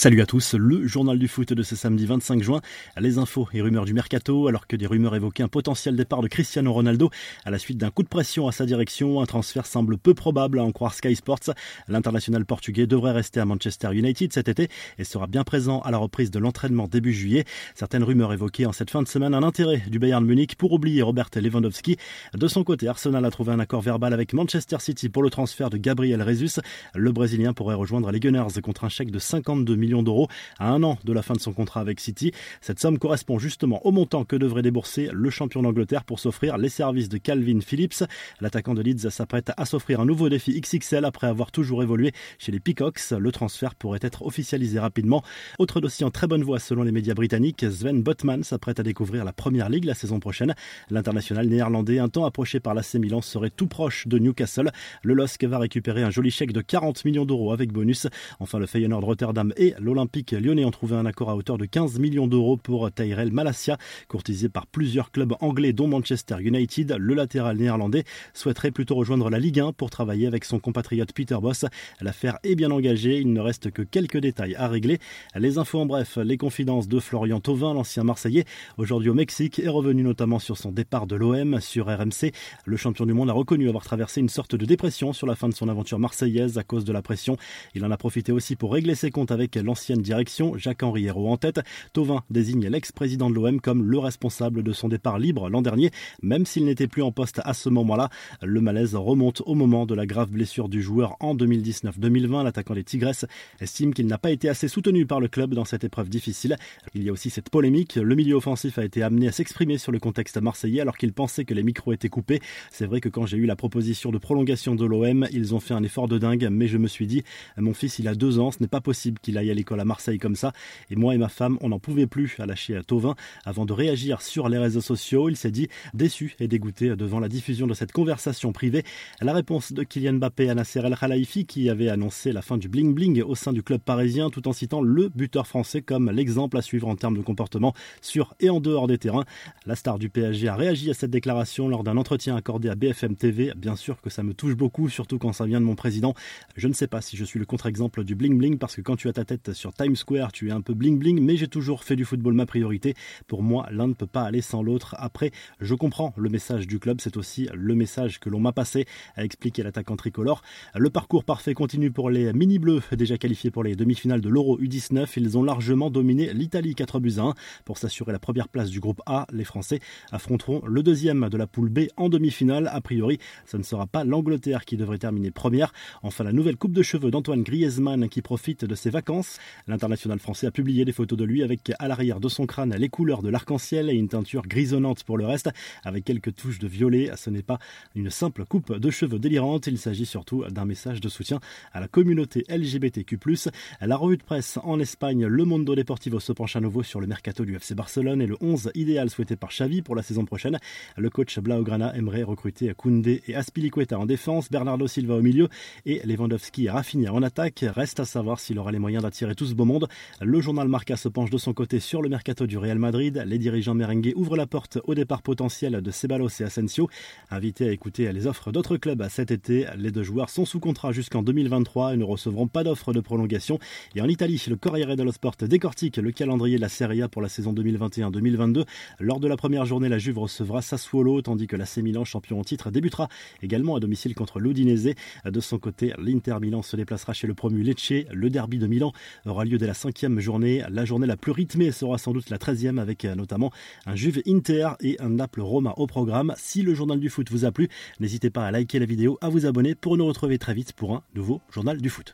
Salut à tous, le journal du foot de ce samedi 25 juin. Les infos et rumeurs du mercato, alors que des rumeurs évoquaient un potentiel départ de Cristiano Ronaldo à la suite d'un coup de pression à sa direction. Un transfert semble peu probable à en croire Sky Sports. L'international portugais devrait rester à Manchester United cet été et sera bien présent à la reprise de l'entraînement début juillet. Certaines rumeurs évoquaient en cette fin de semaine un intérêt du Bayern Munich pour oublier Robert Lewandowski. De son côté, Arsenal a trouvé un accord verbal avec Manchester City pour le transfert de Gabriel Jesus. Le Brésilien pourrait rejoindre les Gunners contre un chèque de 52 millions d'euros à un an de la fin de son contrat avec City. Cette somme correspond justement au montant que devrait débourser le champion d'Angleterre pour s'offrir les services de Calvin Phillips. L'attaquant de Leeds s'apprête à s'offrir un nouveau défi XXL après avoir toujours évolué chez les Peacocks. Le transfert pourrait être officialisé rapidement. Autre dossier en très bonne voie selon les médias britanniques, Sven Botman s'apprête à découvrir la première ligue la saison prochaine. L'international néerlandais, un temps approché par l'AC Milan, serait tout proche de Newcastle. Le LOSC va récupérer un joli chèque de 40 millions d'euros avec bonus. Enfin, le Feyenoord Rotterdam et l'Olympique lyonnais ont trouvé un accord à hauteur de 15 millions d'euros pour Tyrell Malasia, courtisé par plusieurs clubs anglais dont Manchester United. Le latéral néerlandais souhaiterait plutôt rejoindre la Ligue 1 pour travailler avec son compatriote Peter Boss. L'affaire est bien engagée, il ne reste que quelques détails à régler. Les infos en bref, les confidences de Florian Thauvin, l'ancien Marseillais, aujourd'hui au Mexique, est revenu notamment sur son départ de l'OM sur RMC. Le champion du monde a reconnu avoir traversé une sorte de dépression sur la fin de son aventure marseillaise à cause de la pression. Il en a profité aussi pour régler ses comptes avec l'ancienne direction, Jacques-Henri Hérault en tête. Tovin désigne l'ex-président de l'OM comme le responsable de son départ libre l'an dernier, même s'il n'était plus en poste à ce moment-là. Le malaise remonte au moment de la grave blessure du joueur en 2019-2020. L'attaquant des Tigresses estime qu'il n'a pas été assez soutenu par le club dans cette épreuve difficile. Il y a aussi cette polémique. Le milieu offensif a été amené à s'exprimer sur le contexte marseillais alors qu'il pensait que les micros étaient coupés. C'est vrai que quand j'ai eu la proposition de prolongation de l'OM, ils ont fait un effort de dingue, mais je me suis dit, mon fils, il a deux ans, ce n'est pas possible qu'il aille à l'école à Marseille comme ça. Et moi et ma femme, on n'en pouvait plus à lâcher à Tovin. Avant de réagir sur les réseaux sociaux, il s'est dit déçu et dégoûté devant la diffusion de cette conversation privée. La réponse de Kylian Mbappé à Nasser El Khalifi qui avait annoncé la fin du bling bling au sein du club parisien tout en citant le buteur français comme l'exemple à suivre en termes de comportement sur et en dehors des terrains. La star du PSG a réagi à cette déclaration lors d'un entretien accordé à BFM TV. Bien sûr que ça me touche beaucoup, surtout quand ça vient de mon président. Je ne sais pas si je suis le contre-exemple du bling bling parce que quand tu as ta tête sur Times Square, tu es un peu bling bling, mais j'ai toujours fait du football ma priorité. Pour moi, l'un ne peut pas aller sans l'autre. Après, je comprends le message du club, c'est aussi le message que l'on m'a passé, a expliqué l'attaquant tricolore. Le parcours parfait continue pour les mini bleus, déjà qualifiés pour les demi-finales de l'Euro U19. Ils ont largement dominé l'Italie 4 buts à 1 pour s'assurer la première place du groupe A. Les Français affronteront le deuxième de la poule B en demi-finale. A priori, ce ne sera pas l'Angleterre qui devrait terminer première. Enfin, la nouvelle coupe de cheveux d'Antoine Griezmann qui profite de ses vacances. L'international français a publié des photos de lui avec à l'arrière de son crâne les couleurs de l'arc-en-ciel et une teinture grisonnante pour le reste, avec quelques touches de violet. Ce n'est pas une simple coupe de cheveux délirante, il s'agit surtout d'un message de soutien à la communauté LGBTQ+. La revue de presse en Espagne, Le Mundo Deportivo se penche à nouveau sur le mercato du FC Barcelone et le 11 idéal souhaité par Xavi pour la saison prochaine. Le coach Blaugrana aimerait recruter Koundé et Aspilicueta en défense, Bernardo Silva au milieu et Lewandowski et Rafinha en attaque. Reste à savoir s'il aura les moyens d'attirer tout ce beau monde. Le journal Marca se penche de son côté sur le mercato du Real Madrid. Les dirigeants merengues ouvrent la porte au départ potentiel de Ceballos et Asensio. Invités à écouter les offres d'autres clubs cet été, les deux joueurs sont sous contrat jusqu'en 2023 et ne recevront pas d'offres de prolongation. Et en Italie, le Corriere dello Sport décortique le calendrier de la Serie A pour la saison 2021-2022. Lors de la première journée, la Juve recevra Sassuolo, tandis que l'AC Milan, champion en titre, débutera également à domicile contre l'Udinese. De son côté, l'Inter Milan se déplacera chez le promu Lecce. Le derby de Milan aura lieu dès la cinquième journée. La journée la plus rythmée sera sans doute la treizième avec euh, notamment un Juve Inter et un Naples Roma au programme. Si le journal du foot vous a plu, n'hésitez pas à liker la vidéo, à vous abonner pour nous retrouver très vite pour un nouveau journal du foot.